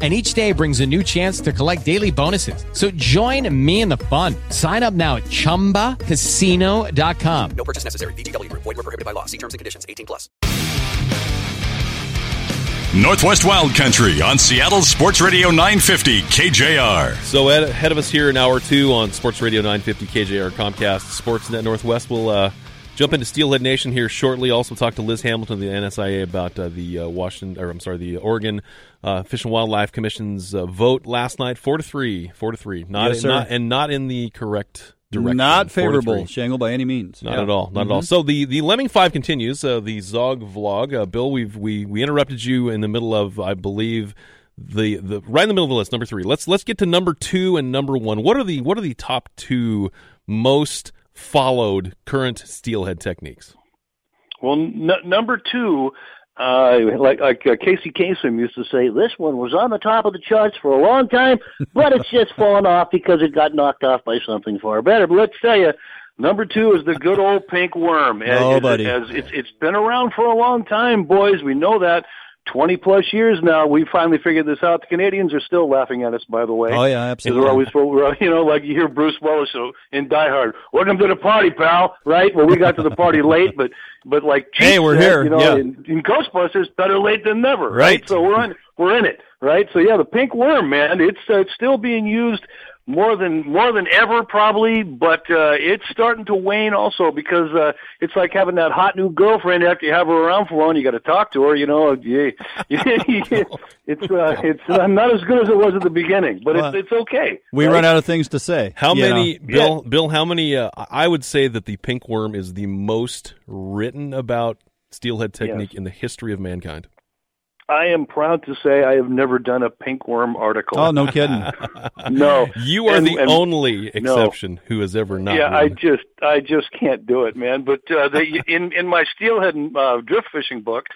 And each day brings a new chance to collect daily bonuses. So join me in the fun. Sign up now at chumbacasino.com. No purchase necessary. VGW Group. Void were prohibited by law. See terms and conditions. 18 plus. Northwest Wild Country on Seattle Sports Radio 950 KJR. So ahead ahead of us here in hour two on Sports Radio 950 KJR Comcast Sportsnet Northwest. We'll uh, jump into Steelhead Nation here shortly. Also talk to Liz Hamilton of the NSIA about uh, the uh, Washington, or I'm sorry, the Oregon uh, Fish and Wildlife Commission's uh, vote last night, four to three, four to three, not, Yes, not and not in the correct direction. Not favorable. Shangle, by any means. Not Yeah. at all. Not at all. So the the Lemming Five continues. Uh, the Zog vlog. Uh, Bill, we've we we interrupted you in the middle of, I believe, the the right in the middle of the list, number three. Let's let's get to number two and number one. What are the what are the top two most followed current steelhead techniques? Well, n- number two, uh, like like uh, Casey Kasem used to say, this one was on the top of the charts for a long time, but it's just fallen off because it got knocked off by something far better. But let's tell you, number two is the good old pink worm. As- Oh, as- buddy. as it's it's been around for a long time, boys. We know that. 20 plus years now, we finally figured this out. The Canadians are still laughing at us, by the way. Oh, yeah, absolutely. we're always, we're, you know, like you hear Bruce Willis in Die Hard. Welcome to the party, pal. Right? Well, we got to the party late, but but like Chief Hey, we're said, here, You know, yeah. in, in Ghostbusters, better late than never. Right. So we're in we're in it. Right. So yeah, the pink worm, man, it's uh, it's still being used more than more than ever probably, but uh, it's starting to wane also because uh, it's like having that hot new girlfriend after you have her around for a long. You got to talk to her. You know, yeah, it's uh, it's uh, not as good as it was at the beginning, but Well, it's it's okay. We right? run out of things to say. How you many, know. Bill? Bill, how many? Uh, I would say that the pink worm is the most written about steelhead technique in the history of mankind. I am proud to say I have never done a pink worm article. Oh, no kidding. no, You are And- the and- only no. exception who has ever not. yeah, I just I just can't do it, man. But uh, the, in in my steelhead uh, drift fishing book,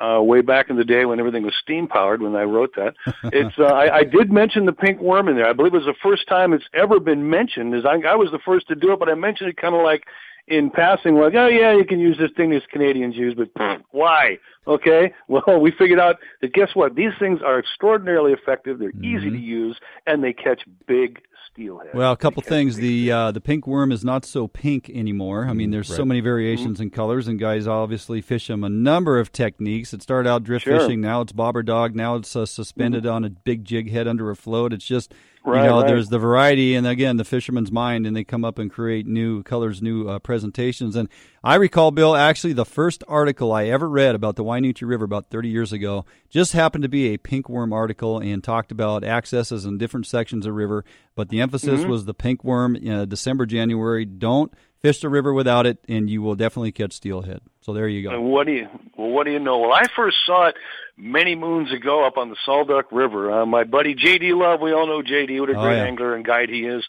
uh, way back in the day when everything was steam powered, when I wrote that, it's uh, I, I did mention the pink worm in there. I believe it was the first time it's ever been mentioned. Is I, I was the first to do it, but I mentioned it kind of like in passing, like, oh yeah, you can use this thing as Canadians use, but why? Okay, well, we figured out that guess what? These things are extraordinarily effective. They're easy to use, and they catch big steelhead. Well, a couple things. The uh, the pink worm is not so pink anymore. I mean, there's so many variations and colors, and guys obviously fish them a number of techniques. It started out drift Sure. fishing. Now it's bobber dog. Now it's uh, suspended on a big jig head under a float. It's just Right, you know, right. there's the variety, and again, the fisherman's mind, and they come up and create new colors, new uh, presentations. And I recall, Bill, actually, the first article I ever read about the Wynoochee River about 30 years ago just happened to be a pink worm article and talked about accesses in different sections of river. But the emphasis Mm-hmm. was the pink worm. Uh, December, January. Don't fish the river without it, and you will definitely catch steelhead. So there you go. And what do you well? What do you know? Well, I first saw it many moons ago up on the Sol Duc River. Uh, my buddy J.D. Love, we all know J.D. What a Oh, great yeah. angler and guide he is.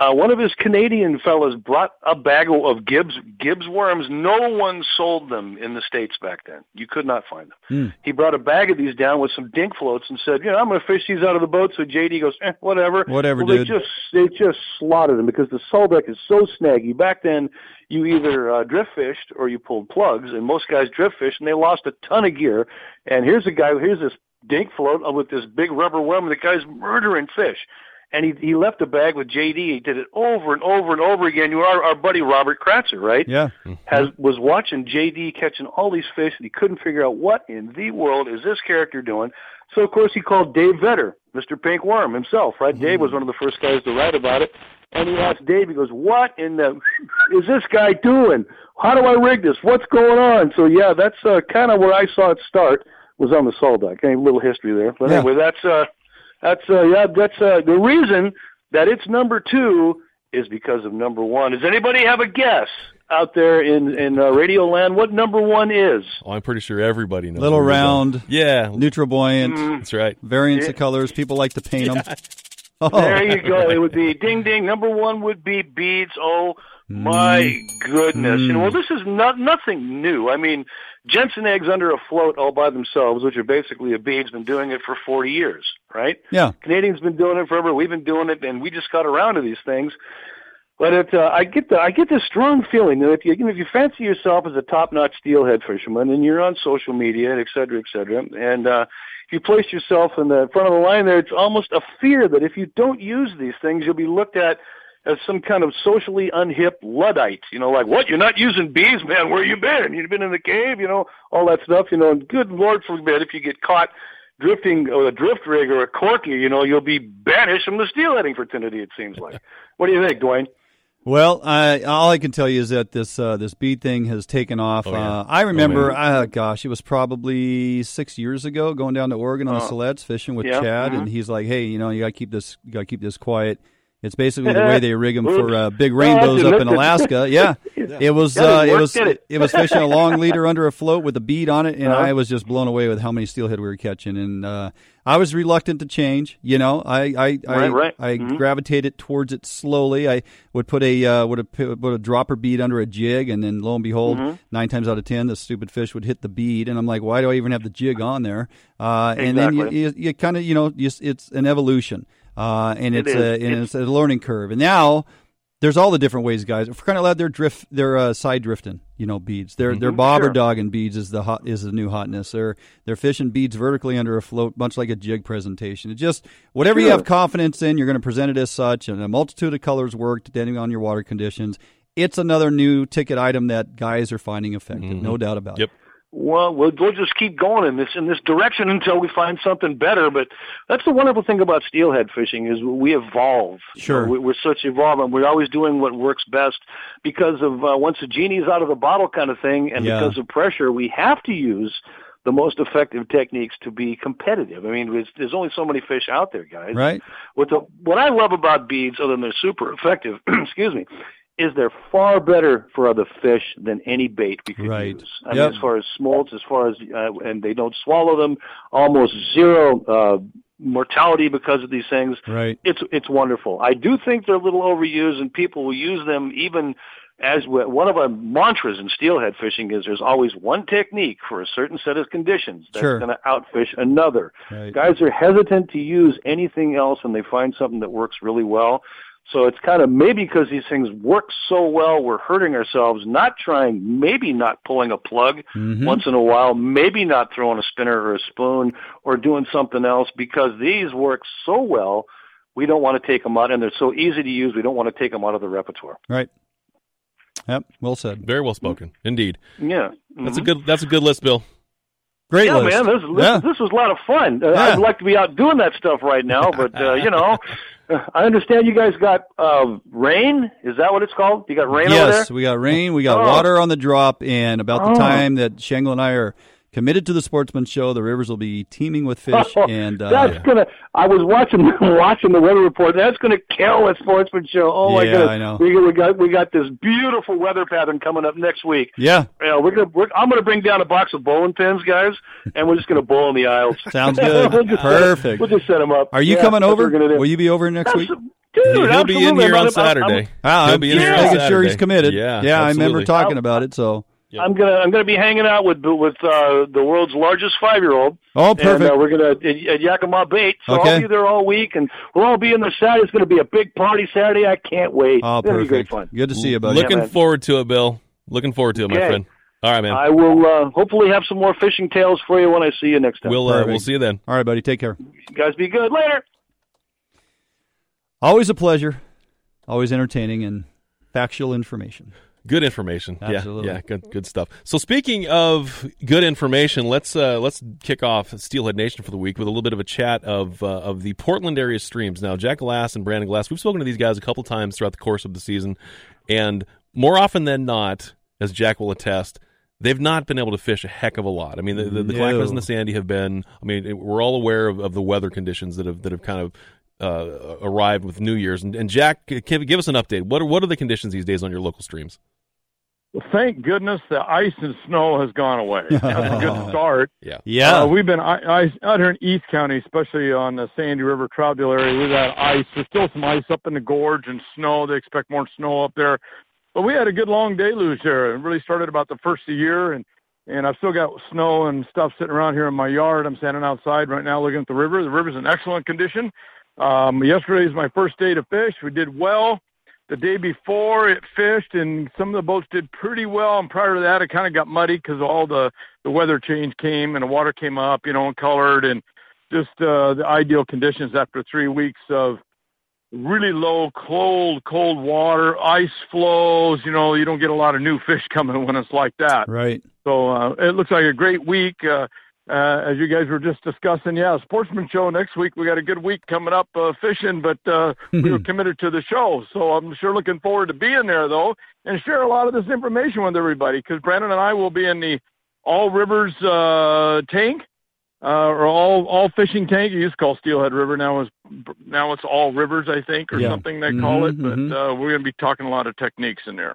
Uh, one of his Canadian fellows brought a bag of Gibbs Gibbs worms. No one sold them in the states back then. You could not find them. Hmm. He brought a bag of these down with some dink floats and said, "You know, I'm going to fish these out of the boat." So J.D. goes, eh, "Whatever, Whatever, well, dude. They just they just slaughtered them because the Sol Duc is so snaggy. Back then, you either uh, drift fished or you pulled plugs, and most guys drift fished, and they lost a ton of gear. And here's a guy, here's this dink float with this big rubber worm, and the guy's murdering fish. And he he left a bag with JD. He did it over and over and over again. You are our buddy Robert Kratzer, right? Yeah. Has was watching JD catching all these fish, and he couldn't figure out what in the world is this character doing. So of course he called Dave Vetter, Mr. Pink Worm himself, right? Dave was one of the first guys to write about it. And he asked Dave, he goes, What in the is this guy doing? How do I rig this? What's going on? So yeah, that's uh, kind of where I saw it start was on the Sol Duc. Any little history there. But Yeah. anyway, that's uh that's uh yeah, that's uh the reason that it's number two is because of number one. Does anybody have a guess out there in in uh, Radio Land what number one is? Oh, I'm pretty sure everybody knows. Little round, going. Yeah, neutral buoyant, that's right. variants Yeah. of colors. People like to paint them. Oh, There you go. It would be ding ding. Number one would be beads. Oh my goodness! And well, this is not nothing new. I mean, Jensen eggs under a float all by themselves, which are basically a bead's been doing it for 40 years, right? Yeah. Canadians been doing it forever. We've been doing it, and we just got around to these things. But it, uh, I get the I get this strong feeling that if you if you fancy yourself as a top-notch steelhead fisherman and you're on social media, et cetera, et cetera, and uh, you place yourself in the front of the line there, it's almost a fear that if you don't use these things, you'll be looked at as some kind of socially unhip luddite. You know, like what? You're not using bees, man? Where you been? You've been in the cave? You know, all that stuff. You know, and good Lord forbid if you get caught drifting with a drift rig or a corky, you know, you'll be banished from the steelheading fraternity. It seems like. What do you think, Dwayne? Well, I, all I can tell you is that this uh, this bead thing has taken off. Oh, yeah. uh, I remember, man. uh, gosh, it was probably six years ago, going down to Oregon on the Uh, fishing with yeah, Chad, and he's like, "Hey, you know, you got to keep this, you got to keep this quiet." It's basically the way they rig them for uh, big rainbows up in. Alaska. Yeah, it was uh, it was it? was fishing a long leader under a float with a bead on it, and Uh-huh. I was just blown away with how many steelhead we were catching. And uh, I was reluctant to change. You know, I I I, Right, right. I Mhm. gravitated towards it slowly. I would put a uh, would have put a dropper bead under a jig, and then lo and behold, Mm-hmm. nine times out of ten, the stupid fish would hit the bead, and I'm like, why do I even have the jig on there? Uh, and then you, you, you kind of you know you, it's an evolution, uh, and it's is. a and It's- it's a learning curve. And now there's all the different ways, guys. For crying out loud, they're drift, they're uh, side drifting, you know, beads. They're they're bobber Mm-hmm. Sure. dogging beads is the hot is the new hotness. They're they're fishing beads vertically under a float, much like a jig presentation. It just whatever you have confidence in, you're going to present it as such, and a multitude of colors work depending on your water conditions. It's another new ticket item that guys are finding effective, no doubt about Yep. it. Well, we'll we'll just keep going in this in this direction until we find something better. But that's the wonderful thing about steelhead fishing is we evolve. Sure. We- we're such evolvement. We're always doing what works best because of uh, once the genie's out of the bottle kind of thing, and Yeah. because of pressure, we have to use the most effective techniques to be competitive. I mean, there's, there's only so many fish out there, guys. Right? What the what I love about beads, other than they're super effective, excuse me, is they're far better for other fish than any bait we could Right. use. I Yep. mean, as far as smolts, as far as uh, and they don't swallow them, almost zero uh, mortality because of these things. Right. It's it's wonderful. I do think they're a little overused, and people will use them even as we- one of our mantras in steelhead fishing is there's always one technique for a certain set of conditions that's Sure. going to outfish another. Right. Guys are hesitant to use anything else, and they find something that works really well. So it's kind of maybe because these things work so well, we're hurting ourselves, not trying, maybe not pulling a plug Mhm. once in a while, maybe not throwing a spinner or a spoon or doing something else because these work so well, we don't want to take them out, and they're so easy to use, we don't want to take them out of the repertoire. Right. Yep. Well said. Very well spoken, indeed. Yeah. That's a Mhm. good. That's a good list, Bill. Great yeah, list. man, this, this, yeah. this was a lot of fun. Uh, Yeah. I'd like to be out doing that stuff right now, but uh, you know, I understand you guys got uh, rain. Is that what it's called? You got rain over yes, we got rain, we got Oh. water on the drop, and about the Oh. time that Shangle and I are committed to the Sportsman Show, the rivers will be teeming with fish. Oh, and uh, that's gonna. I was watching watching the weather report. That's gonna kill a sportsman show. Oh my Yeah, goodness! I know. We, we got we got this beautiful weather pattern coming up next week. yeah, Yeah, we're gonna. We're, I'm gonna bring down a box of bowling pins, guys, and we're just gonna bowl in the aisles. Sounds good. We'll just Perfect. we'll just set them up. are you Yeah, coming over? we're gonna do. Will you be over next week? Abso- Dude, He'll be in here man. on I'm- I'm- Saturday. Ah, He'll I'm be in just here on making sure he's committed. Yeah, yeah. I remember absolutely. talking about it. So, I'm gonna I'm gonna be hanging out with with uh, the world's largest five year old. oh, And perfect. uh, we're gonna at, at Yakima Bait, so Okay. I'll be there all week, and we'll all be in there Saturday. It's gonna be a big party Saturday. I can't wait. oh, it's gonna be great fun. Good to see you, buddy. Looking man. forward to it, Bill. Looking forward to it, my Okay. friend. All right, man. I will uh, hopefully have some more fishing tales for you when I see you next time. we'll uh, we'll see you then. All right, buddy. Take care. You guys be good later. Always a pleasure. Always entertaining and factual information. Good information. Absolutely. Yeah, yeah, good good stuff. So speaking of good information, let's uh, let's kick off Steelhead Nation for the week with a little bit of a chat of uh, of the Portland area streams. Now, Jack Glass and Brandon Glass, we've spoken to these guys a couple times throughout the course of the season, and more often than not, as Jack will attest, they've not been able to fish a heck of a lot. I mean, the, the, the. Clackamas and the Sandy have been. I mean, we're all aware of, of the weather conditions that have that have kind of. Uh, arrived with New Year's and, and Jack, give, give us an update. What are what are the conditions these days on your local streams? Well, thank goodness the ice and snow has gone away. That's a good start. Yeah, Yeah. Uh, we've been I, ice out here in East County, especially on the Sandy River Troutdale area. We've had ice. There's still some ice up in the gorge and snow. They expect more snow up there. But we had a good long deluge there. It really started about the first of the year, and and I've still got snow and stuff sitting around here in my yard. I'm standing outside right now looking at the river. The river's in excellent condition. Um, yesterday is my first day to fish. We did well. The day before it fished, and some of the boats did pretty well. And prior to that, it kind of got muddy because all the the weather change came and the water came up, you know, and colored, and just uh, the ideal conditions after three weeks of really low, cold, cold water, ice flows. You know, you don't get a lot of new fish coming when it's like that. Right. So uh, it looks like a great week. Uh, uh, as you guys were just discussing, yeah, sportsman show next week. We got a good week coming up uh, fishing, but uh, we were committed to the show. So I'm sure looking forward to being there though, and share a lot of this information with everybody because Brandon and I will be in the All Rivers uh, tank uh, or all all fishing tank. It used to call Steelhead River. Now it's now it's All Rivers, I think, or Yeah. something they call it. But mhm. uh, we're going to be talking a lot of techniques in there.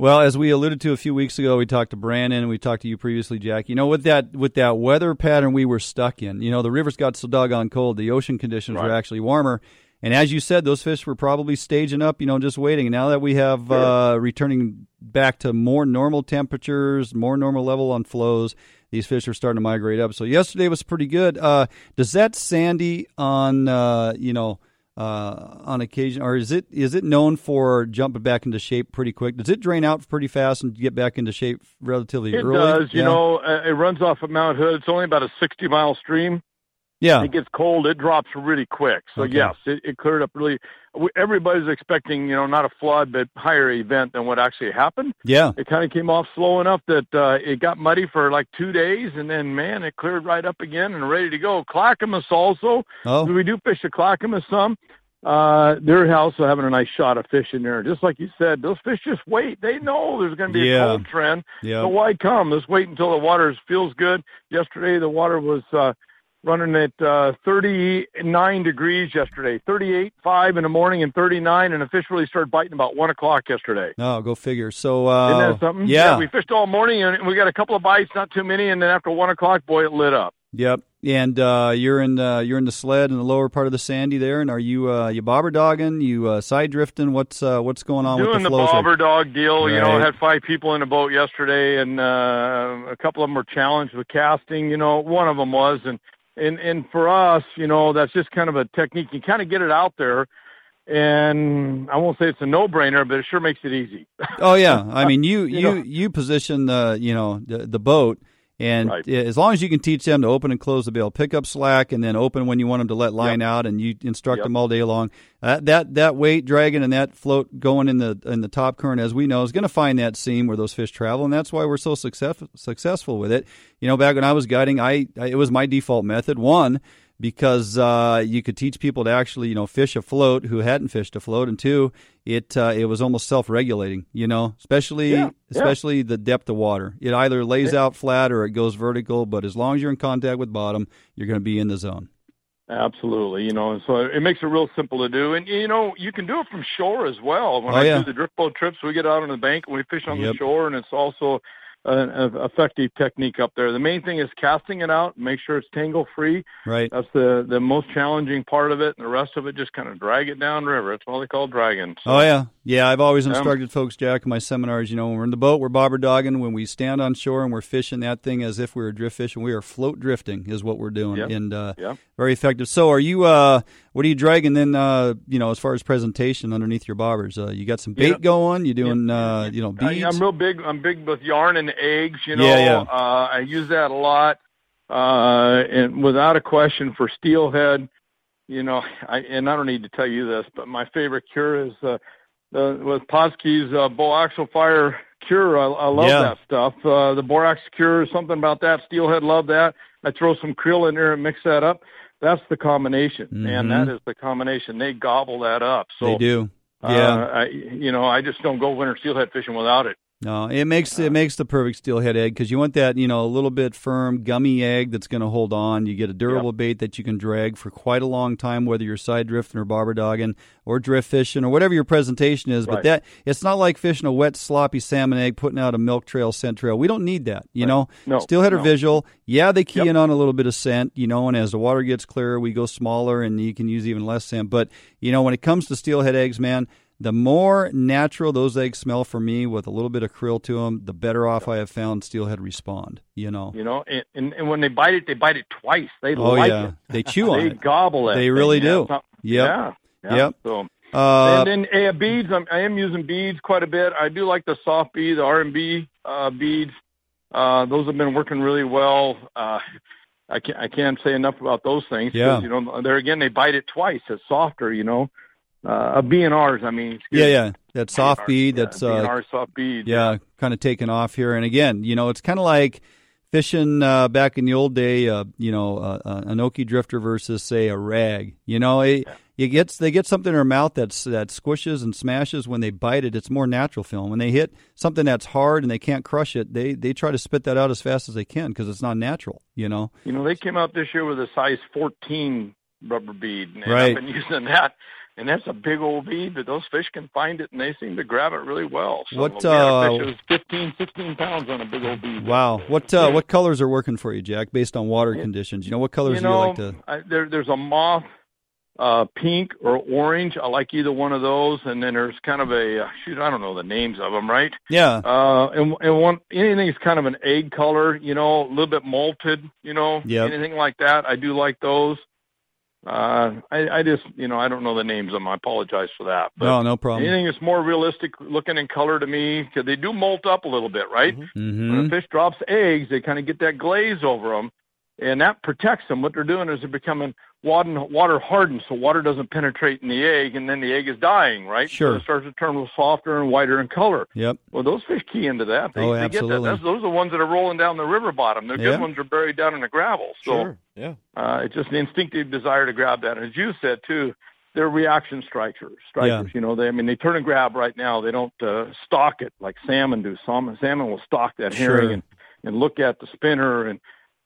Well, as we alluded to a few weeks ago, we talked to Brandon and we talked to you previously, Jack. You know, with that with that weather pattern we were stuck in, you know, the rivers got so doggone cold, the ocean conditions were actually warmer. And as you said, those fish were probably staging up, you know, just waiting. And now that we have uh, returning back to more normal temperatures, more normal level on flows, these fish are starting to migrate up. So yesterday was pretty good. Uh, does that sandy on, uh, you know, uh, on occasion, or is it is it known for jumping back into shape pretty quick? Does it drain out pretty fast and get back into shape relatively It early? does. You know, uh, it runs off of Mount Hood. It's only about a 60 mile stream. Yeah, It gets cold. It drops really quick. So Okay. yes, it, it cleared up really. Everybody's expecting, you know, not a flood, but higher event than what actually happened. yeah, It kind of came off slow enough that uh, it got muddy for like two days, and then man, it cleared right up again and ready to go. Clackamas also. Oh. We do fish the Clackamas some. Uh, they're also having a nice shot of fish in there. Just like you said, those fish just wait. They know there's going to be Yeah. a cold trend. yeah. So why come? Let's wait until the water feels good. Yesterday, the water was uh, running at uh, 39 degrees yesterday, 38, 5 in the morning, and 39, and the fish really started biting about 1 o'clock yesterday. No, go figure. So, uh, Isn't that something? Yeah, we fished all morning, and we got a couple of bites, not too many, and then after 1 o'clock, boy, it lit up. Yep. And uh, you're in uh, you're in the sled in the lower part of the sandy there, and are you uh, you bobber dogging, you uh, side drifting? What's uh, what's going on Doing with the the bobber dog deal, you know, Right. had five people in the boat yesterday, and uh, a couple of them were challenged with casting. You know, one of them was, and and and for us, you know, that's just kind of a technique. You kind of get it out there, and I won't say it's a no-brainer, but it sure makes it easy. Oh yeah, I mean you You you know. you position the you know the, the boat, and Right. as long as you can teach them to open and close the bail, pick up slack, and then open when you want them to let line out, and you instruct Yep. them all day long. That that that weight dragging and that float going in the in the top current, as we know, is going to find that seam where those fish travel, and that's why we're so success, successful with it. You know, back when I was guiding, I, I it was my default method. One because uh, you could teach people to actually, you know, fish a float who hadn't fished a float, and two, it uh, it was almost self regulating. You know, especially Yeah, yeah. especially the depth of water. It either lays out flat or it goes vertical, but as long as you're in contact with bottom, you're going to be in the zone. Absolutely, you know, and so it makes it real simple to do, and you know, you can do it from shore as well. When Oh, I yeah. do the drift boat trips, we get out on the bank and we fish on Yep. the shore, and it's also an, an effective technique up there. The main thing is casting it out, make sure it's tangle free. Right. That's the the most challenging part of it, and the rest of it just kind of drag it down river. That's what they call dragging. So, Oh yeah, yeah. I've always Um, instructed folks, Jack, in my seminars. You know, when we're in the boat, we're bobber dogging. When we stand on shore and we're fishing that thing as if we were drift fishing, we are float drifting, is what we're doing, Yep. and uh, Yep. very effective. So, are you? Uh, what are you dragging then? Uh, you know, as far as presentation underneath your bobbers, uh, you got some bait You know- going. You doing? Uh, you know, I. I'm real big. I'm big with yarn and eggs. You know, Yeah, yeah. Uh, I use that a lot, uh, and without a question for steelhead. You know, I, and I don't need to tell you this, but my favorite cure is uh, the with Pautzke's uh, Boaxel Fire Cure. I, I love Yeah. that stuff. Uh, the borax cure, something about that. Steelhead love that. I throw some krill in there and mix that up. That's the combination, man. Mhm. That is the combination. They gobble that up. So they do. uh, Yeah. I, you know, I just don't go winter steelhead fishing without it. No, it makes it uh, makes the perfect steelhead egg because you want that you know a little bit firm, gummy egg that's going to hold on. You get a durable bait that you can drag for quite a long time, whether you're side drifting or bobber dogging or drift fishing or whatever your presentation is. But that it's not like fishing a wet, sloppy salmon egg, putting out a milk trail, scent trail. We don't need that. You know, No, steelhead are no. visual. Yeah, they key Yep. in on a little bit of scent. You know, and as the water gets clearer, we go smaller and you can use even less scent. But you know, when it comes to steelhead eggs, man the more natural those eggs smell for me, with a little bit of krill to them, the better off I have found steelhead respond. You know. You know, and, and, and when they bite it, they bite it twice. They Oh like yeah, it. they chew on They it. They gobble it. They really do. Yep. Yep. Yeah. Yep. So, Uh, and then uh, beads, I'm, I am using beads quite a bit. I do like the soft beads, the R and B uh, beads. Uh, those have been working really well. Uh, I can't I can't say enough about those things. Yeah. You know, there again, they bite it twice. It's softer. You know, uh, a B&Rs. I mean, yeah, yeah, that soft bead. yeah, That's uh, B&R soft bead. yeah, kind of taken off here. And again, you know, it's kind of like fishing uh, back in the old day. Uh, you know, uh, uh, an okie drifter versus say a rag. You know, it, you get they get something in their mouth that's that squishes and smashes when they bite it. It's more natural film. When they hit something that's hard and they can't crush it, they they try to spit that out as fast as they can because it's not natural. You know. You know, they came out this year with a size 14 rubber bead, and Right. I've been using that. And that's a big old bead, but those fish can find it, and they seem to grab it really well. So What, uh, fish was 15, 16 pounds on a big old bead. Wow. What uh, what colors are working for you, Jack? Based on water conditions, you know what colors you do you like to? I, there, there's a moth, uh, pink or orange. I like either one of those. And then there's kind of a uh, shoot. I don't know the names of them, right? Yeah. Uh, and and one anything is kind of an egg color, you know, a little bit malted, you know, anything like that. I do like those. Uh, I, I just, you know, I don't know the names of them. I apologize for that. But No, no problem. anything that's more realistic looking in color to me, because they do molt up a little bit, right? When Mm-hmm. a fish drops eggs, they kind of get that glaze over them, and that protects them. What they're doing is they're becoming water, hardened, so water doesn't penetrate in the egg, and then the egg is dying, right? Sure. So it starts to turn a little softer and whiter in color. Yep. Well, those fish key into that. They, Oh, they get that. absolutely. That's, those are the ones that are rolling down the river bottom. The Yeah. good ones are buried down in the gravel. So Yeah. uh, it's just an instinctive desire to grab that. And as you said too, they're reaction strikers. Strikers, Yeah. you know. They, I mean, they turn and grab right now. They don't uh, stalk it like salmon do. Salmon, salmon will stalk that herring Sure. and and look at the spinner and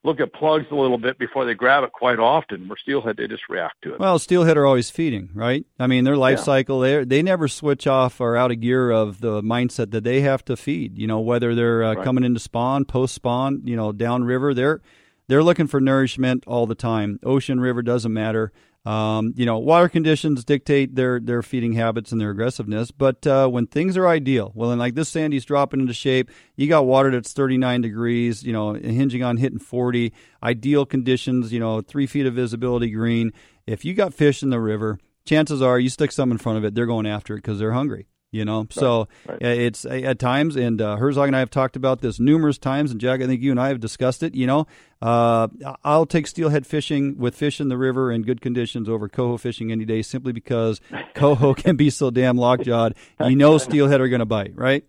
look at plugs a little bit before they grab it. Quite often, where steelhead they just react to it. Well, steelhead are always feeding, right? I mean, their life Yeah. cycle they they never switch off or out of gear of the mindset that they have to feed. You know, whether they're uh, Right. coming into spawn, post spawn, you know, downriver, they're they're looking for nourishment all the time. Ocean, river doesn't matter. Um, you know, water conditions dictate their their feeding habits and their aggressiveness. But uh, when things are ideal, well, and like this Sandy's dropping into shape, you got water that's 39 degrees, you know, hinging on hitting 40. Ideal conditions, you know, three feet of visibility, green. If you got fish in the river, chances are you stick some in front of it, they're going after it because they're hungry. You know, so right. it's uh, at times, and uh, Herzog and I have talked about this numerous times, and Jack, I think you and I have discussed it. You know, uh, I'll take steelhead fishing with fish in the river in good conditions over coho fishing any day, simply because coho can be so damn lockjawed. You know, steelhead are going to bite, right?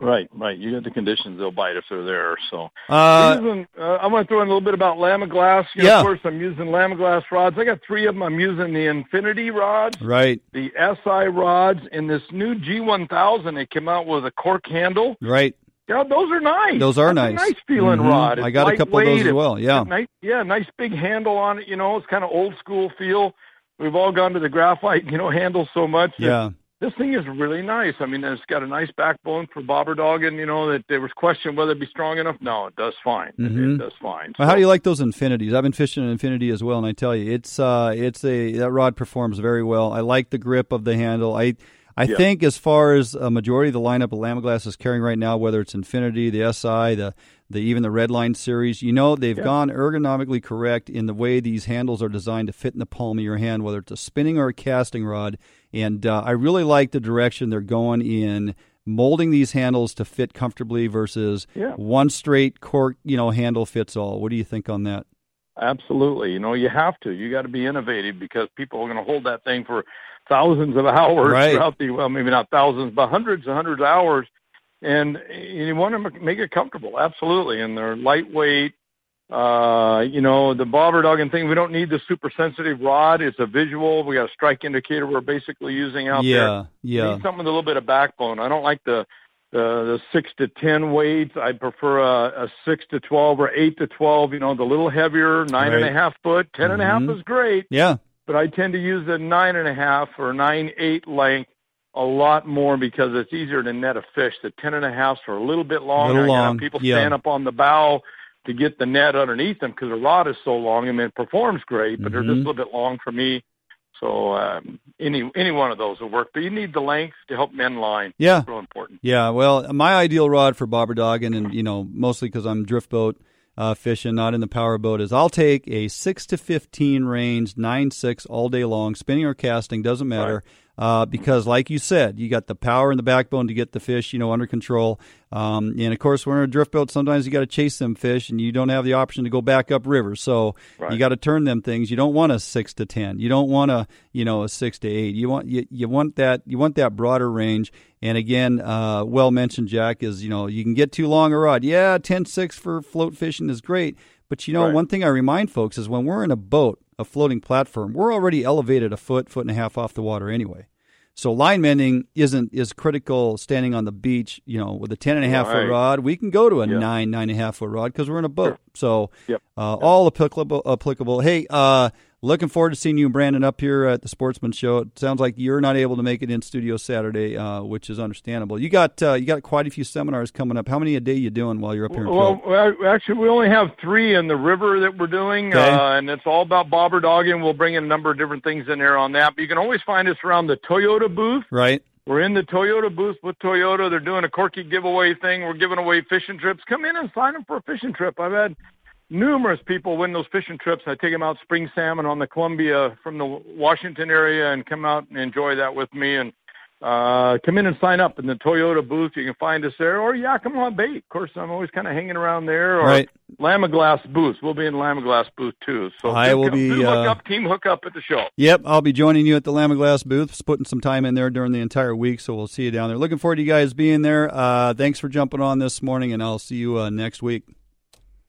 Right, right. You got the conditions; they'll bite if they're there. So Uh, using, uh, I want to throw in a little bit about Lamiglas. You know, Yeah. Of course, I'm using Lamiglas rods. I got three of them. I'm using the Infinity rods, right, the SI rods, and this new G1000. They came out with a cork handle. right. Yeah, those are nice. Those are That's a nice. nice feeling Mhm. rod. I got a couple of those as well, yeah. Nice, yeah, nice big handle on it. You know, it's kind of old school feel. We've all gone to the graphite, you know, handle so much. that Yeah. This thing is really nice. I mean, it's got a nice backbone for bobber dogging. You know, that there was question whether it'd be strong enough. No, it does fine. It- It, does fine. Well, how do you like those infinities? I've been fishing an infinity as well, and I tell you, it's uh, it's a that rod performs very well. I like the grip of the handle. I I Yeah. think as far as a majority of the lineup of Lamiglas is carrying right now, whether it's Infinity, the SI, the the even the Redline series, you know they've Yeah. gone ergonomically correct in the way these handles are designed to fit in the palm of your hand, whether it's a spinning or a casting rod. And uh, I really like the direction they're going in molding these handles to fit comfortably versus Yeah. one straight cork, you know, handle fits all. What do you think on that? Absolutely. You know, you have to. You got to be innovative because people are going to hold that thing for thousands of hours Right. throughout the, well, maybe not thousands, but hundreds and hundreds of hours. And you want to make it comfortable. Absolutely. And they're lightweight. Uh, you know, the bobber dogging thing, we don't need the super sensitive rod. It's a visual. We got a strike indicator we're basically using out there. yeah, yeah, need something with a little bit of backbone. I don't like the the, the six to ten weights. I prefer a, a six to twelve or eight to twelve. You know, the little heavier, nine and a half foot. Ten and a half is great, yeah. But I tend to use a nine and a half or nine eight length a lot more because it's easier to net a fish. The ten and a halfs are a little bit long. Little long, People yeah. stand up on the bow to get the net underneath them because the rod is so long. I mean, it performs great, but they're just a Mhm. little bit long for me. So um, any any one of those will work. But you need the length to help men line. Yeah. It's real important. Yeah, well, my ideal rod for bobber dogging, and you know, mostly because I'm drift boat uh, fishing, not in the power boat, is I'll take a six to fifteen range, nine six all day long, spinning or casting doesn't matter. Uh, because, like you said, you got the power and the backbone to get the fish, you know, under control. Um, and of course, when we're in a drift boat, sometimes you got to chase them fish, and you don't have the option to go back up river. So Right. you got to turn them things. You don't want a six to ten. You don't want a, you know, a six to eight. You want you, you want that you want that broader range. And again, uh, well mentioned, Jack, is you know you can get too long a rod. Yeah, 10-6 for float fishing is great, but you know Right. one thing I remind folks is when we're in a boat, a floating platform, we're already elevated a foot, foot and a half off the water anyway. So line mending isn't is critical standing on the beach, you know, with a ten and a half foot rod. We can go to a Yeah. nine, nine and a half foot rod because we're in a boat. So Yep. uh, all applicable applicable. Hey, uh, looking forward to seeing you and Brandon up here at the Sportsman Show. It sounds like you're not able to make it in studio Saturday, uh, which is understandable. You got uh, you got quite a few seminars coming up. How many a day you doing while you're up here in Well, Phil? actually, we only have three in the river that we're doing, Okay. uh, and it's all about bobber dogging. We'll bring in a number of different things in there on that. But you can always find us around the Toyota booth. Right. We're in the Toyota booth with Toyota. They're doing a Corky giveaway thing. We're giving away fishing trips. Come in and sign them for a fishing trip. I've had numerous people win those fishing trips. I take them out spring salmon on the Columbia from the Washington area and come out and enjoy that with me. And uh, come in and sign up in the Toyota booth. You can find us there, or Yakima Bait. Of course, I'm always kind of hanging around there. Or Right. Lamiglas booth. We'll be in Lamiglas booth too. So I will come- be, hook uh, up, team hook up at the show. Yep, I'll be joining you at the Lamiglas booth, just putting some time in there during the entire week, so we'll see you down there. Looking forward to you guys being there. Uh, thanks for jumping on this morning, and I'll see you uh, next week.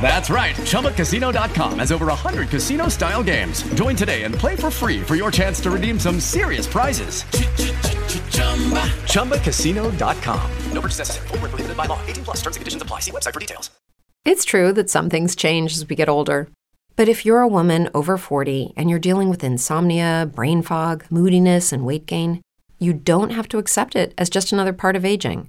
That's right. ChumbaCasino.com has over 100 casino style games. Join today and play for free for your chance to redeem some serious prizes. ChumbaCasino.com. No purchase necessary. Void where prohibited by law. 18 plus terms and conditions apply. See website for details. It's true that some things change as we get older. But if you're a woman over 40 and you're dealing with insomnia, brain fog, moodiness, and weight gain, you don't have to accept it as just another part of aging.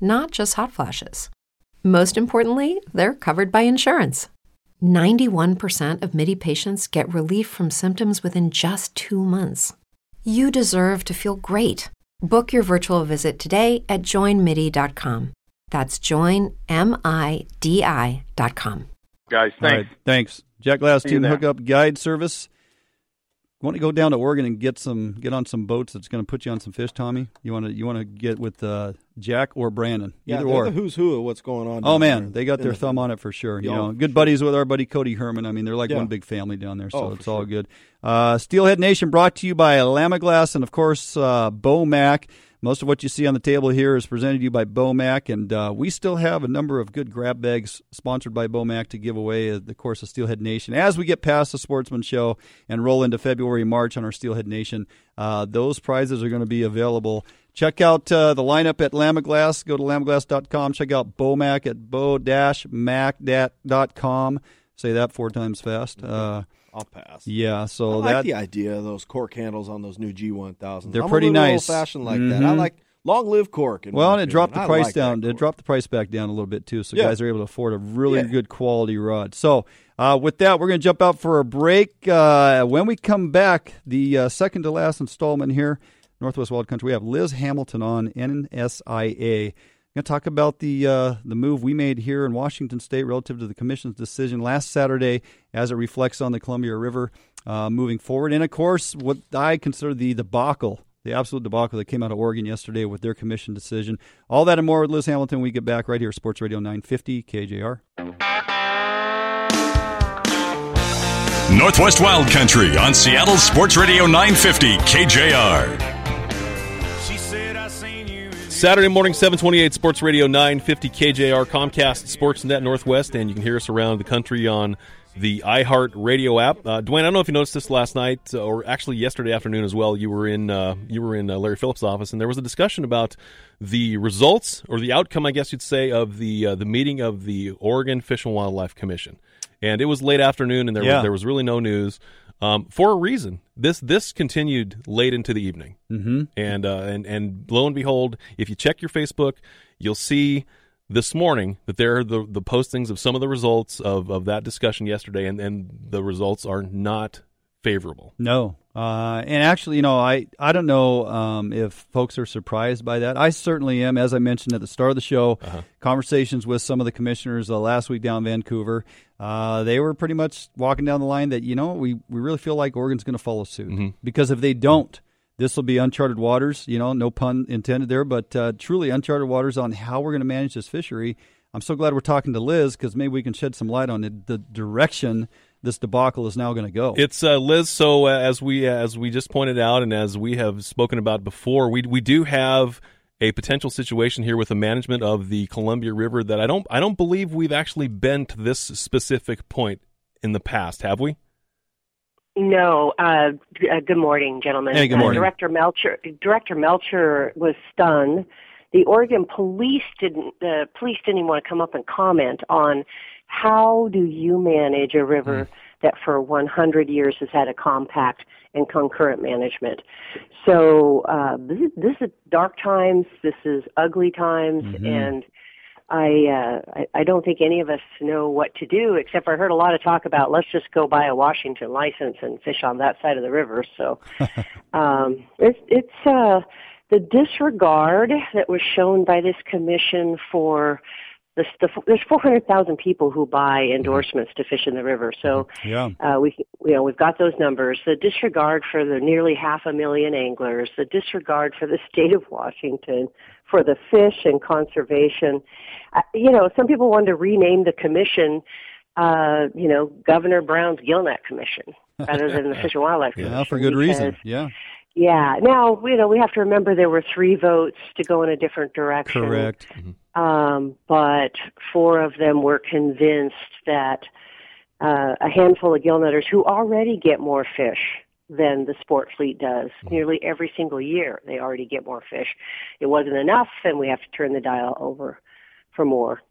not just hot flashes. Most importantly, they're covered by insurance. 91% of MIDI patients get relief from symptoms within just two months. You deserve to feel great. Book your virtual visit today at joinmidi.com. That's joinmidi.com. Guys, All thanks. right, thanks. Jack Glass See you Team. Hookup Guide Service. Want to go down to Oregon and get some, get on some boats that's going to put you on some fish, Tommy? You want to, you want to get with uh, Jack or Brandon, Yeah, either or. the who's who of what's going on. Oh man, there they got their thumb on it for sure. You know, good buddies with our buddy Cody Herman. I mean, they're like Yeah. one big family down there, so Oh, it's all sure. good. Uh, Steelhead Nation brought to you by Lamiglas and of course uh, Bomac. Most of what you see on the table here is presented to you by Bomac, and uh, we still have a number of good grab bags sponsored by Bomac to give away at the course of Steelhead Nation. As we get past the Sportsman Show and roll into February, March on our Steelhead Nation, uh, those prizes are going to be available. Check out uh, the lineup at Lamiglas. Go to lamiglas.com. Check out Bomac at bo-mac.com. Say that four times fast. Uh, I'll pass. yeah, so I like that the idea of those cork handles on those new G1000s. They're I'm pretty nice. Old-fashioned like that. I Mhm. like long live cork. Well, and it dropped the price like down. It dropped the price back down a little bit too, so Yeah. guys are able to afford a really Yeah. good quality rod. So, uh, with that, we're going to jump out for a break. Uh, when we come back, the uh, second to last installment here, Northwest Wild Country, we have Liz Hamilton on NSIA. Going to talk about the uh, the move we made here in Washington State relative to the Commission's decision last Saturday, as it reflects on the Columbia River uh, moving forward, and of course, what I consider the debacle the absolute debacle that came out of Oregon yesterday with their commission decision. All that and more with Liz Hamilton we get back right here, Sports Radio 950 KJR. Northwest Wild Country on Seattle Sports Radio 950 KJR. Saturday morning, 728 Sports Radio 950 KJR Comcast Sportsnet Northwest, and you can hear us around the country on the iHeart Radio app. Uh, Dwayne, I don't know if you noticed this last night uh, or actually yesterday afternoon as well. You were in uh, you were in uh, Larry Phillips' office, and there was a discussion about the results or the outcome, I guess you'd say, of the uh, the meeting of the Oregon Fish and Wildlife Commission. And it was late afternoon, and there Yeah. was, there was really no news um, for a reason. This this continued late into the evening, mm-hmm. and uh, and and lo and behold, if you check your Facebook, you'll see this morning that there are the the postings of some of the results of, of that discussion yesterday, and and the results are not favorable. No. Uh, and actually, you know, I, I don't know um, if folks are surprised by that. I certainly am. As I mentioned at the start of the show, conversations with some of the commissioners uh, last week down in Vancouver, uh, they were pretty much walking down the line that, you know, we, we really feel like Oregon's going to follow suit. Because if they don't, this will be uncharted waters, you know, no pun intended there, but uh, truly uncharted waters on how we're going to manage this fishery. I'm so glad we're talking to Liz because maybe we can shed some light on it, the direction this debacle is now going to go. It's uh, Liz. So uh, as we as we just pointed out, and as we have spoken about before, we we do have a potential situation here with the management of the Columbia River that I don't I don't believe we've actually been to this specific point in the past, have we? No. Uh, g- uh, good morning, gentlemen. Hey, good Uh, morning. Director Melcher. Director Melcher was stunned. The Oregon police didn't. The police didn't even want to come up and comment on how do you manage a river that for 100 years has had a compact and concurrent management. So uh, this, is, this is dark times. This is ugly times, and I, uh, I I don't think any of us know what to do. Except I heard a lot of talk about let's just go buy a Washington license and fish on that side of the river. So um, it's it's uh, the disregard that was shown by this commission for the, the there's 400,000 people who buy endorsements to fish in the river. So yeah. uh, we, you know, we've got those numbers. The disregard for the nearly half a million anglers, the disregard for the state of Washington, for the fish and conservation. Uh, you know, some people want to rename the commission, uh, you know, Governor Brown's Gillnet Commission rather than the Fish and Wildlife Commission. Yeah, for good reason. Yeah. Yeah. Now, you know, we have to remember there were three votes to go in a different direction. Correct. Um, but four of them were convinced that uh, a handful of gillnetters who already get more fish than the sport fleet does. Nearly every single year, they already get more fish. It wasn't enough, and we have to turn the dial over for more.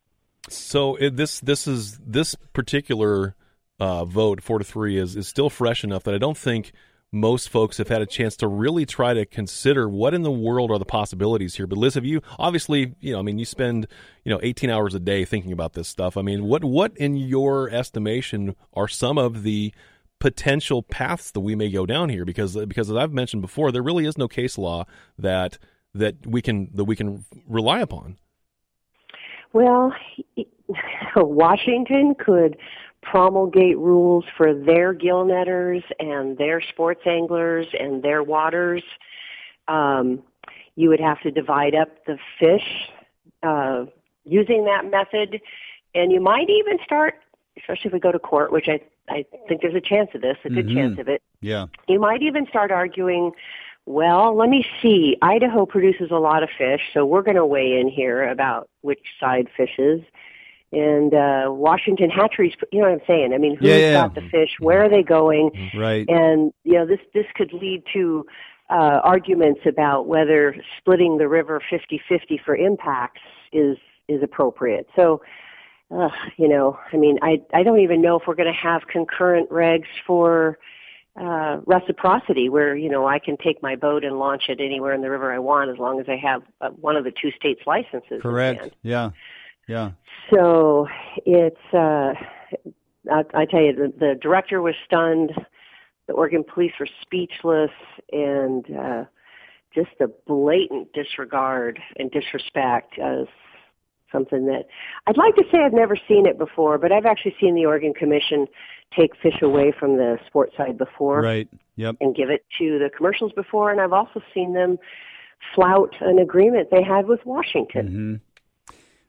So it, this this is this particular uh, vote four to three is is still fresh enough that I don't think most folks have had a chance to really try to consider what in the world are the possibilities here. But Liz, have you obviously you know I mean you spend you know 18 hours a day thinking about this stuff. I mean what what in your estimation are some of the potential paths that we may go down here because because as I've mentioned before there really is no case law that that we can that we can rely upon. Well, Washington could promulgate rules for their gill netters and their sports anglers and their waters. Um, you would have to divide up the fish uh, using that method, and you might even start, especially if we go to court, which I I think there's a chance of this, a good Mhm. chance of it. Yeah. You might even start arguing, well, let me see. Idaho produces a lot of fish, so we're going to weigh in here about which side fishes. And uh, Washington hatcheries, you know what I'm saying? I mean, who's Yeah, yeah, got the fish? Where are they going? Right. And you know, this this could lead to uh, arguments about whether splitting the river 50-50 for impacts is is appropriate. So, uh, you know, I mean, I I don't even know if we're going to have concurrent regs for uh, reciprocity, where you know I can take my boat and launch it anywhere in the river I want, as long as I have uh, one of the two states' licenses. Correct. Yeah. Yeah. So it's, uh, I, I tell you, the, the director was stunned. The Oregon police were speechless and, uh, just a blatant disregard and disrespect as something that I'd like to say I've never seen it before, but I've actually seen the Oregon Commission take fish away from the sports side before Right. Yep. and give it to the commercials before, and I've also seen them flout an agreement they had with Washington.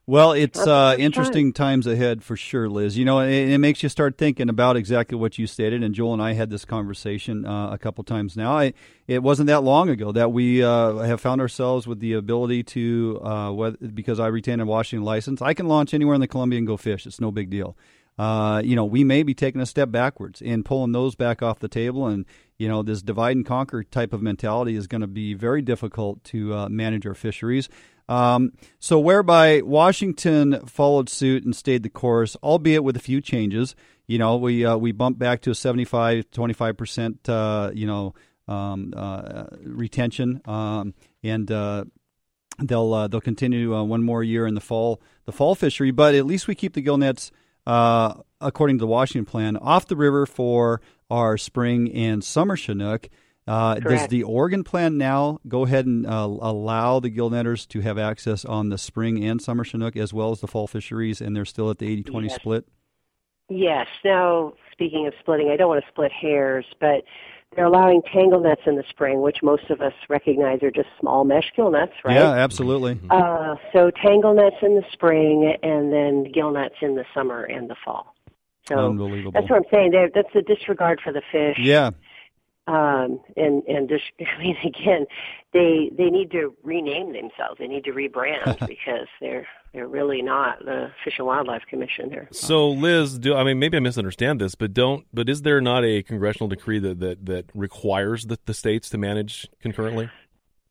Well, it's uh, interesting times ahead for sure, Liz. You know, it, it makes you start thinking about exactly what you stated. And Joel and I had this conversation uh, a couple times now. I, it wasn't that long ago that we uh, have found ourselves with the ability to, uh, whether, because I retain a Washington license, I can launch anywhere in the Columbia and go fish. It's no big deal. Uh, you know, we may be taking a step backwards and pulling those back off the table. And, you know, this divide and conquer type of mentality is going to be very difficult to uh, manage our fisheries. Um, so, whereby Washington followed suit and stayed the course, albeit with a few changes. You know, we uh, we bumped back to a 75, 25 percent, uh, you know, um, uh, retention, um, and uh, they'll uh, they'll continue uh, one more year in the fall the fall fishery. But at least we keep the gill nets, according to the Washington plan, off the river for our spring and summer chinook. Uh, does the Oregon plan now go ahead and uh, allow the gill netters to have access on the spring and summer chinook as well as the fall fisheries, and they're still at the 80-20 Yes. split? Yes. Now, speaking of splitting, I don't want to split hairs, but they're allowing tangle nets in the spring, which most of us recognize are just small mesh gill nets, right? Yeah, absolutely. Uh, so tangle nets in the spring, and then gill nets in the summer and the fall. So Unbelievable. that's what I'm saying. They're, that's a disregard for the fish. Yeah, Um, and and just, I mean, again, they they need to rename themselves. They need to rebrand because they're they're really not the Fish and Wildlife Commission. They're So, Liz, do I mean maybe I misunderstand this, but don't but is there not a congressional decree that that, that requires the, the states to manage concurrently?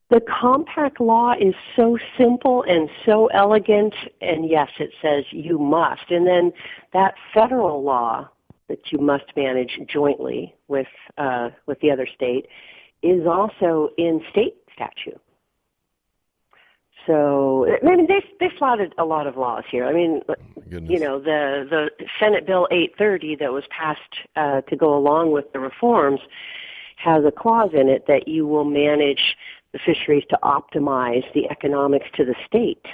The compact law is so simple and so elegant, and yes, it says you must. And then that federal law that you must manage jointly with uh, with the other state is also in state statute. So I mean, they they flouted a lot of laws here. I mean, you know, the the Senate Bill 830 that was passed uh, to go along with the reforms has a clause in it that you will manage the fisheries to optimize the economics to the state,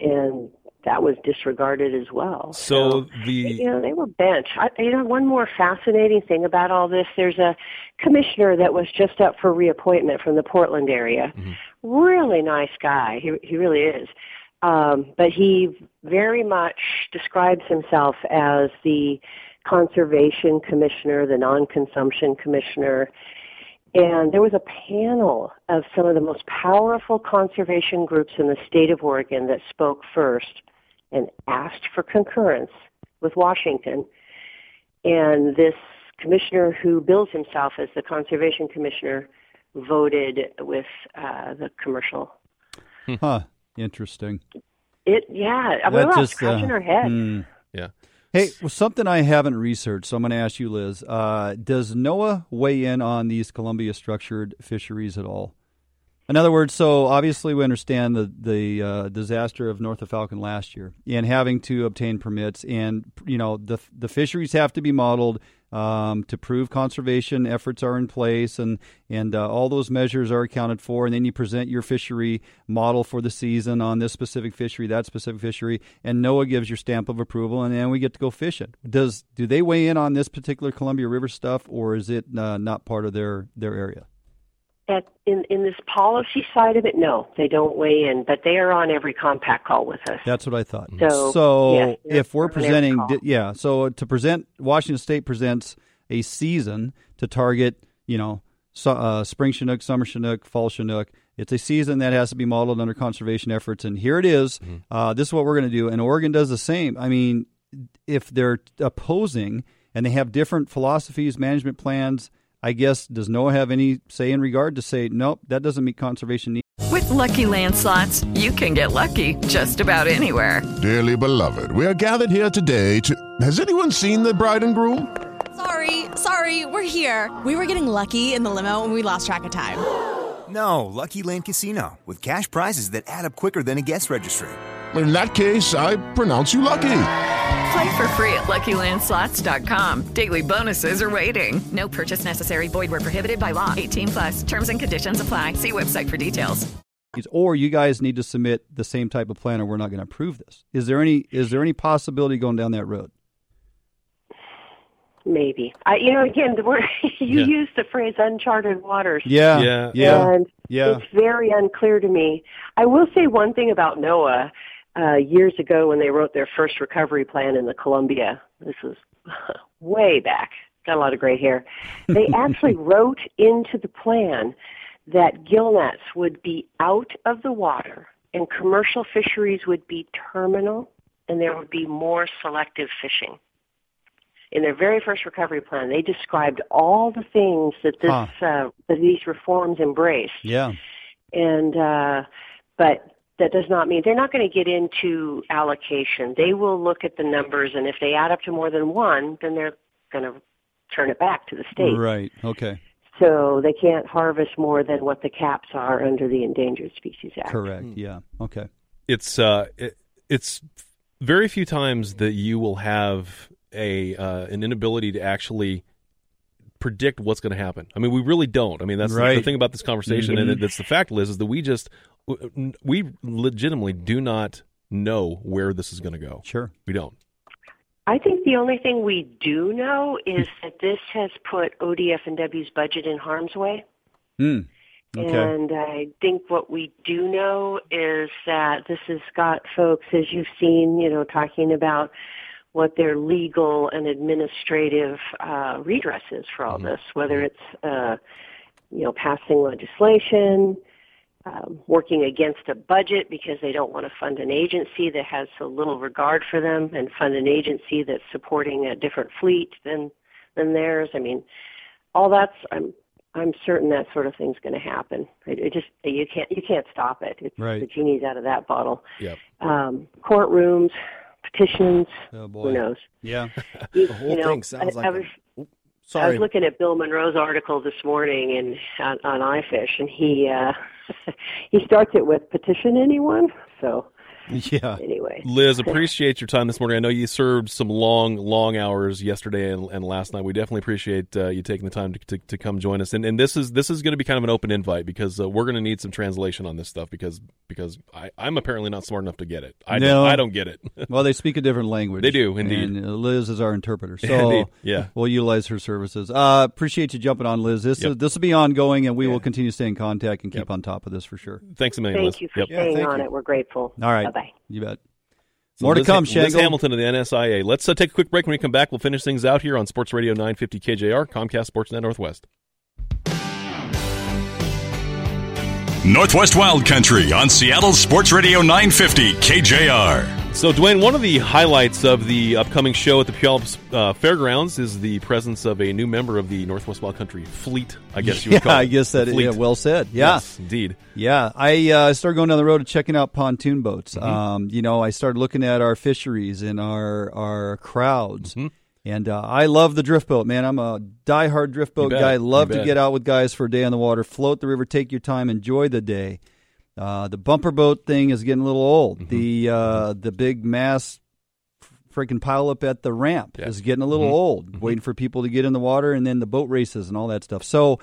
and that was disregarded as well. So the You know, they were bent. I, you know, one more fascinating thing about all this, there's a commissioner that was just up for reappointment from the Portland area. Really nice guy. He, he really is. Um, but he very much describes himself as the conservation commissioner, the non-consumption commissioner. And there was a panel of some of the most powerful conservation groups in the state of Oregon that spoke first and asked for concurrence with Washington. And this commissioner who bills himself as the conservation commissioner voted with uh, the commercial. huh? Interesting. It yeah, we That were all just, uh, scratching our head. hmm. Yeah. Hey, well, something I haven't researched, so I'm going to ask you, Liz. Uh, does NOAA weigh in on these Columbia structured fisheries at all? In other words, so obviously we understand the the uh, disaster of north of Falcon last year and having to obtain permits, and you know the the fisheries have to be modeled um, to prove conservation efforts are in place, and and uh, all those measures are accounted for, and then you present your fishery model for the season on this specific fishery, that specific fishery, and NOAA gives your stamp of approval, and then we get to go fishing. Does do they weigh in on this particular Columbia River stuff, or is it uh, not part of their their area? At, in in this policy side of it, no, they don't weigh in, but they are on every compact call with us. That's what I thought. So, yes, they're- if we're they're on every presenting, di- yeah, so to present, Washington State presents a season to target, you know, so, uh, spring Chinook, summer Chinook, fall Chinook. It's a season that has to be modeled under conservation efforts, and here it is. Uh, this is what we're going to do, and Oregon does the same. I mean, if they're opposing and they have different philosophies, management plans, I guess does NOAA have any say in regard to say nope, that doesn't meet conservation needs? With Lucky Land slots, you can get lucky just about anywhere. Dearly beloved, we are gathered here today to. Has anyone seen the bride and groom? Sorry, sorry, we're here. We were getting lucky in the limo and we lost track of time. No, Lucky Land Casino, with cash prizes that add up quicker than a guest registry. In that case, I pronounce you lucky. Play for free at LuckyLandSlots.com. Daily bonuses are waiting. No purchase necessary. Void where prohibited by law. 18 plus. Terms and conditions apply. See website for details. or you guys need to submit the same type of plan or we're not going to approve this. Is there any is there any possibility going down that road? Maybe. I, you know, again, the word you Yeah. used the phrase "uncharted waters." Yeah, Yeah. yeah, and yeah. it's very unclear to me. I will say one thing about NOAA. Uh, years ago when they wrote their first recovery plan in the Columbia. This is way back. Got a lot of gray hair. They actually wrote into the plan that gillnets would be out of the water and commercial fisheries would be terminal and there would be more selective fishing. In their very first recovery plan, they described all the things that this Huh. uh, that these reforms embrace Yeah. and uh, but that does not mean they're not going to get into allocation. They will look at the numbers, and if they add up to more than one, then they're going to turn it back to the state. Right. Okay. So they can't harvest more than what the caps are under the Endangered Species Act. Correct. Yeah. Okay. it's uh it, it's very few times that you will have a uh, an inability to actually predict what's going to happen. I mean, we really don't. I mean, that's the- the, thing about this conversation, Mhm. and that's the fact, Liz, is that we just we legitimately do not know where this is going to go. Sure, we don't. I think the only thing we do know is that this has put ODF and W's budget in harm's way. Hmm. Okay. And I think what we do know is that this has got folks, as you've seen, you know, talking about what their legal and administrative uh, redress is for all this, whether it's, uh, you know, passing legislation, um, working against a budget because they don't want to fund an agency that has so little regard for them and fund an agency that's supporting a different fleet than than theirs. I mean, all that's I'm I'm certain that sort of thing's going to happen. It, it just you can't you can't stop it. It's Right. the genie's out of that bottle. Yep. Um, courtrooms, petitions. Oh boy. Who knows? Yeah. You, The whole you know, thing sounds I, like I a- was I Sorry. was looking at Bill Monroe's article this morning and on, on iFish, and he uh, he starts it with petition anyone. So Yeah. anyway, Liz, appreciate your time this morning. I know you served some long, long hours yesterday and, and last night. We definitely appreciate uh, you taking the time to, to, to come join us. And, and this is this is going to be kind of an open invite because uh, we're going to need some translation on this stuff because because I, I'm apparently not smart enough to get it. I No. don't, I don't get it. well, they speak a different language. They do, indeed. And uh, Liz is our interpreter, so Indeed, yeah. we'll utilize her services. Uh, appreciate you jumping on, Liz. This Yep. is, this will be ongoing, and we will continue to stay in contact and keep on top of this for sure. Thanks a million, thank Liz. you for Yep. staying on it. We're grateful. All right, Bye bye. you bet. So More to come, Liz Shangle. Hamilton of the NSIA. Let's uh, take a quick break. When we come back, we'll finish things out here on Sports Radio 950 KJR, Comcast Sportsnet Northwest. Northwest Wild Country on Seattle Sports Radio 950 KJR. So, Dwayne, one of the highlights of the upcoming show at the Puyallup uh, Fairgrounds is the presence of a new member of the Northwest Wild Country fleet. I guess you would yeah, call it. I guess that. Fleet. Yeah, well said. Yeah, Yes, indeed. Yeah, I uh, started going down the road and checking out pontoon boats. Mm-hmm. Um, you know, I started looking at our fisheries and our our crowds, Mm-hmm. And uh, I love the drift boat. Man, I'm a diehard drift boat guy. Love to get out with guys for a day on the water, float the river, take your time, enjoy the day. Uh, the bumper boat thing is getting a little old. Mm-hmm. The uh, the big mass freaking pile up at the ramp Yeah. is getting a little Mhm. old, waiting for people to get in the water and then the boat races and all that stuff. So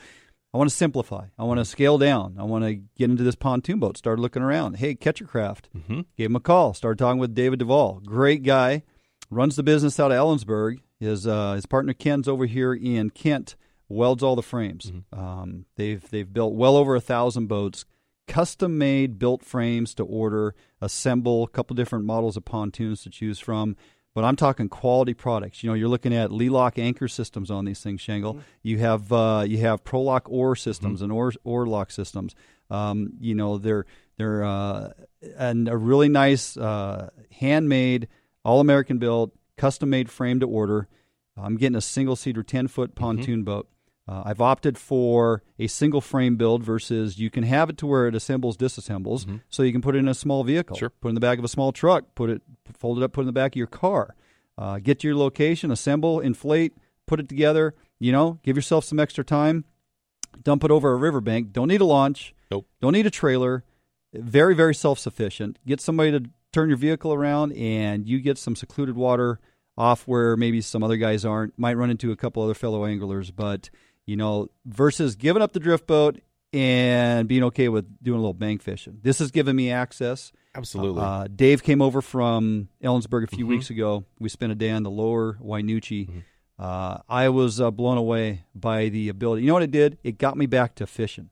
I want to simplify. I want to scale down. I want to get into this pontoon boat. Start looking around. Hey, Catchercraft. Mm-hmm. Gave him a call. Started talking with David Duvall. Great guy. Runs the business out of Ellensburg. His uh, his partner Ken's over here in Kent. Welds all the frames. Um, they've they've built well over a thousand boats. Custom made, built frames to order, assemble, a couple different models of pontoons to choose from. But I'm talking quality products. You know, you're looking at Lelock anchor systems on these things, Shangle. You have uh, you have Prolock oar systems and oar oar lock systems. Um, you know, they're they're uh, and a really nice uh, handmade, all American built, custom made frame to order. I'm getting a single seater 10 foot pontoon boat. Uh, I've opted for a single frame build versus you can have it to where it assembles, disassembles, so you can put it in a small vehicle. Sure. Put it in the back of a small truck, put it, fold it up, put it in the back of your car. Uh, get to your location, assemble, inflate, put it together. You know, give yourself some extra time. Dump it over a riverbank. Don't need a launch. Nope. Don't need a trailer. Very, very self sufficient. Get somebody to turn your vehicle around, and you get some secluded water off where maybe some other guys aren't. Might run into a couple other fellow anglers, but you know, versus giving up the drift boat and being okay with doing a little bank fishing. This has given me access. Absolutely. Uh, Dave came over from Ellensburg a few Mhm. weeks ago. We spent a day on the lower Wynoochee. Mm-hmm. Uh, I was uh, blown away by the ability. You know what it did? It got me back to fishing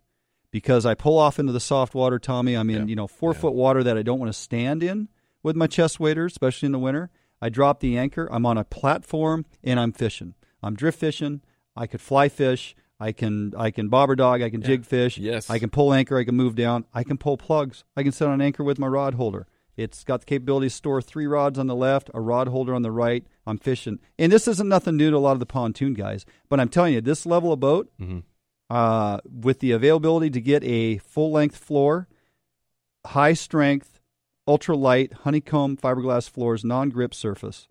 because I pull off into the soft water, Tommy. I'm in, you know, four foot water that I don't want to stand in with my chest waders, especially in the winter. I drop the anchor. I'm on a platform and I'm fishing. I'm drift fishing. I could fly fish. I can I can bobber dog. I can jig fish. Yes. I can pull anchor. I can move down. I can pull plugs. I can sit on anchor with my rod holder. It's got the capability to store three rods on the left, a rod holder on the right. I'm fishing, and this isn't nothing new to a lot of the pontoon guys. But I'm telling you, this level of boat, mm-hmm. Uh, with the availability to get a full length floor, high strength, ultra light honeycomb fiberglass floors, non grip surface,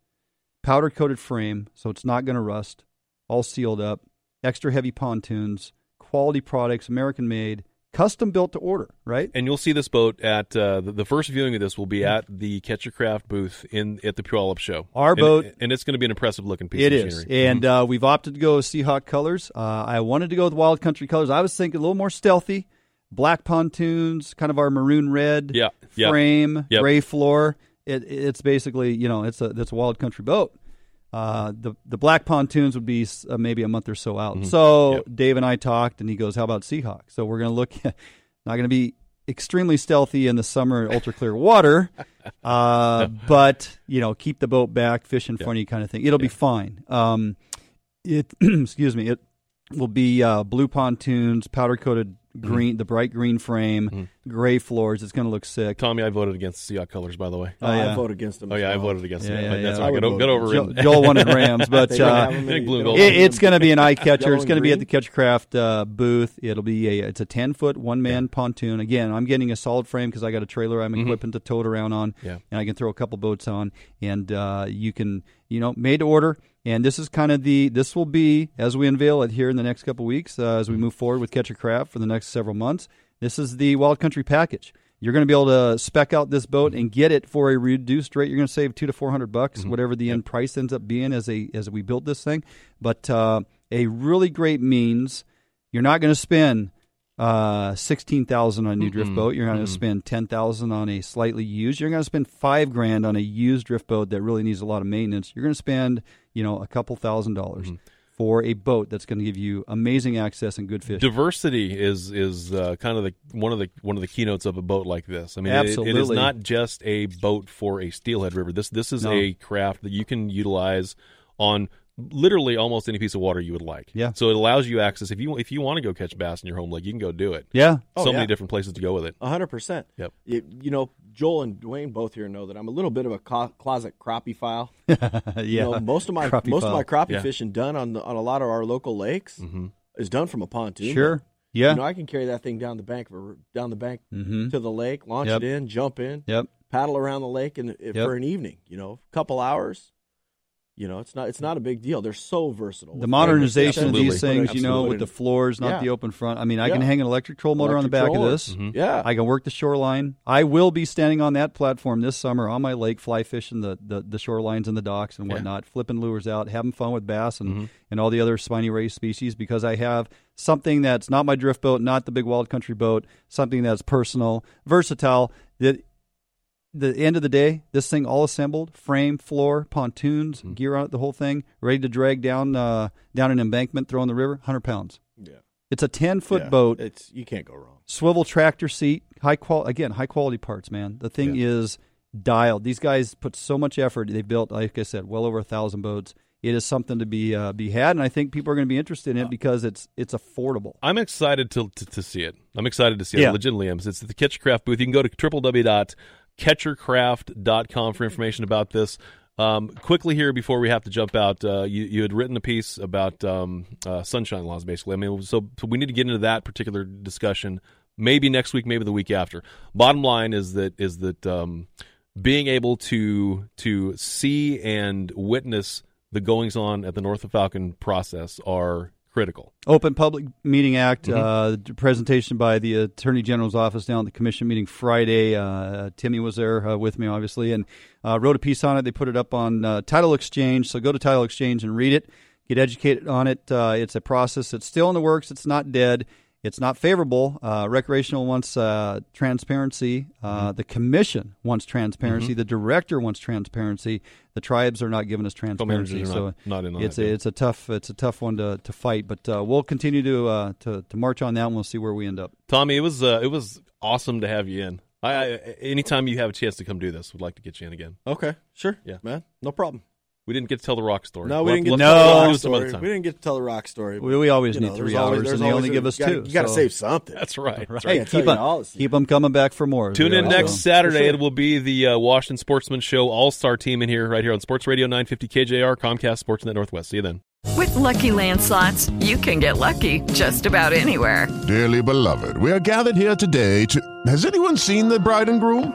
powder coated frame, so it's not going to rust, all sealed up, extra heavy pontoons, quality products, American made, custom built to order, right? And you'll see this boat at uh, the, the first viewing of this will be at the Catcher Craft booth in at the Puyallup show. Our And- boat- and it's going to be an impressive looking piece. It of is, machinery. and uh, we've opted to go with Seahawk colors. Uh, I wanted to go with Wild Country colors. I was thinking a little more stealthy, black pontoons, kind of our maroon red yeah. frame, Yep. gray floor. It, it's basically you know it's a it's a Wild Country boat. Uh, the the black pontoons would be uh, maybe a month or so out. Mhm. So Yep. Dave and I talked, and he goes, "How about Seahawk?" So we're going to look. not going to be extremely stealthy in the summer, ultra clear water, uh, but you know, keep the boat back, fish in front of you, kind of thing. It'll be fine. Um, it excuse me. It will be uh, blue pontoons, powder coated green, the bright green frame, gray floors. It's going to look sick. Tommy, I voted against the Seahawk colors, by the way. Oh, yeah. I vote against them. Oh as yeah, I voted against Yeah, them. yeah, But That's yeah. all right. I Get, would o- get vote over Joel, it. Joel wanted Rams, but uh, Big blue gold. it, it's going to be an eye catcher. It's going to be at the Catchcraft uh, booth. It'll be a it's a ten foot one man pontoon. Again, I'm getting a solid frame because I got a trailer I'm equipping to tow it around on, Yeah. and I can throw a couple boats on, and uh, you can you know made to order. And this is kind of the this will be as we unveil it here in the next couple weeks uh, as we move forward with Catcher Craft for the next several months. This is the Wild Country package. You're going to be able to spec out this boat and get it for a reduced rate. You're going to save two to four hundred bucks, whatever the end price ends up being as a as we build this thing. But uh, a really great means. You're not going to spend uh, sixteen thousand on a new drift boat. You're going to spend ten thousand on a slightly used. You're going to spend five grand on a used drift boat that really needs a lot of maintenance. You're going to spend you know a couple thousand dollars for a boat that's going to give you amazing access and good fish. Diversity is is uh, kind of the one of the one of the keynotes of a boat like this. I mean, it- it is not just a boat for a steelhead river. This this is No. a craft that you can utilize on literally almost any piece of water you would like. Yeah. So it allows you access if you if you want to go catch bass in your home lake, you can go do it. Yeah. Oh, so yeah. many different places to go with it. A hundred percent. Yep. You, you know, Joel and Dwayne both here know that I'm a little bit of a co- closet crappie file. yeah, You know, most of my Crappie most of my crappie Yeah. fishing done on the, on a lot of our local lakes Mm-hmm. is done from a pontoon. Sure. Yeah. You know, I can carry that thing down the bank for down the bank Mhm. to the lake, launch Yep. it in, jump in, Yep. paddle around the lake, and Yep. for an evening, you know, a couple hours. You know, it's not it's not a big deal. They're so versatile. The modernization of these things, you know, with the floors, not Yeah. the open front. I mean, I can hang an electric troll motor on the back Electric of this. Mm-hmm. Yeah. I can work the shoreline. I will be standing on that platform this summer on my lake, fly fishing the, the, the shorelines and the docks and Yeah. whatnot, flipping lures out, having fun with bass and, Mhm. and all the other spiny ray species because I have something that's not my drift boat, not the big wild country boat, something that's personal, versatile. That the end of the day, this thing all assembled, frame, floor, pontoons, Mm-hmm. gear on it, the whole thing, ready to drag down uh, down an embankment, throw in the river, hundred pounds. Yeah. It's a ten foot Yeah. boat It's you can't go wrong. swivel tractor seat, high qual again, high quality parts, man. The thing is dialed. These guys put so much effort. They built, like I said, well over a thousand boats. It is something to be uh, be had, and I think people are going to be interested Uh, in it because it's it's affordable. I'm excited to, to to see it. I'm excited to see Yeah. it. Legitimately, am. It's at the Catchercraft booth. You can go to www.catchercraft.com for information about this. Um, quickly here before we have to jump out, uh, you you had written a piece about um, uh, sunshine laws, basically. I mean, so, so we need to get into that particular discussion. Maybe next week, maybe the week after. Bottom line is that is that um, being able to to see and witness the goings on at the North of Falcon process are critical. Open Public Meeting Act Mhm. uh, presentation by the Attorney General's office down at the commission meeting Friday. Uh, Timmy was there uh, with me, obviously, and uh, wrote a piece on it. They put it up on uh, Title Exchange, so go to Title Exchange and read it. Get educated on it. Uh, it's a process that's still in the works. It's not dead. It's not favorable. Uh, recreational wants uh, transparency. Uh, The commission wants transparency. Mhm. The director wants transparency. The tribes are not giving us transparency. so not- not in it's that, a, yeah. it's a tough it's a tough one to, to fight. But uh, we'll continue to, uh, to to march on that. and We'll see where we end up. Tommy, it was uh, it was awesome to have you in. I, I anytime you have a chance to come do this, we'd like to get you in again. Okay, sure. Yeah, man, no problem. We didn't get to tell the rock story. No, we didn't get to to- tell the rock do it some other story. time. We didn't get to tell the rock story. We, we always You need know, three there's always- hours, and they only a- give us you gotta- two. You got to so- save something. That's right. That's Right. Hey, keep on, keep them coming back for more. Tune in So- next Saturday. For sure. It will be the uh, Washington Sportsman Show All Star Team in here, right here on Sports Radio 950 KJR, Comcast Sportsnet Northwest. See you then. With Lucky Land slots, you can get lucky just about anywhere. Dearly beloved, we are gathered here today to. Has anyone seen the bride and groom?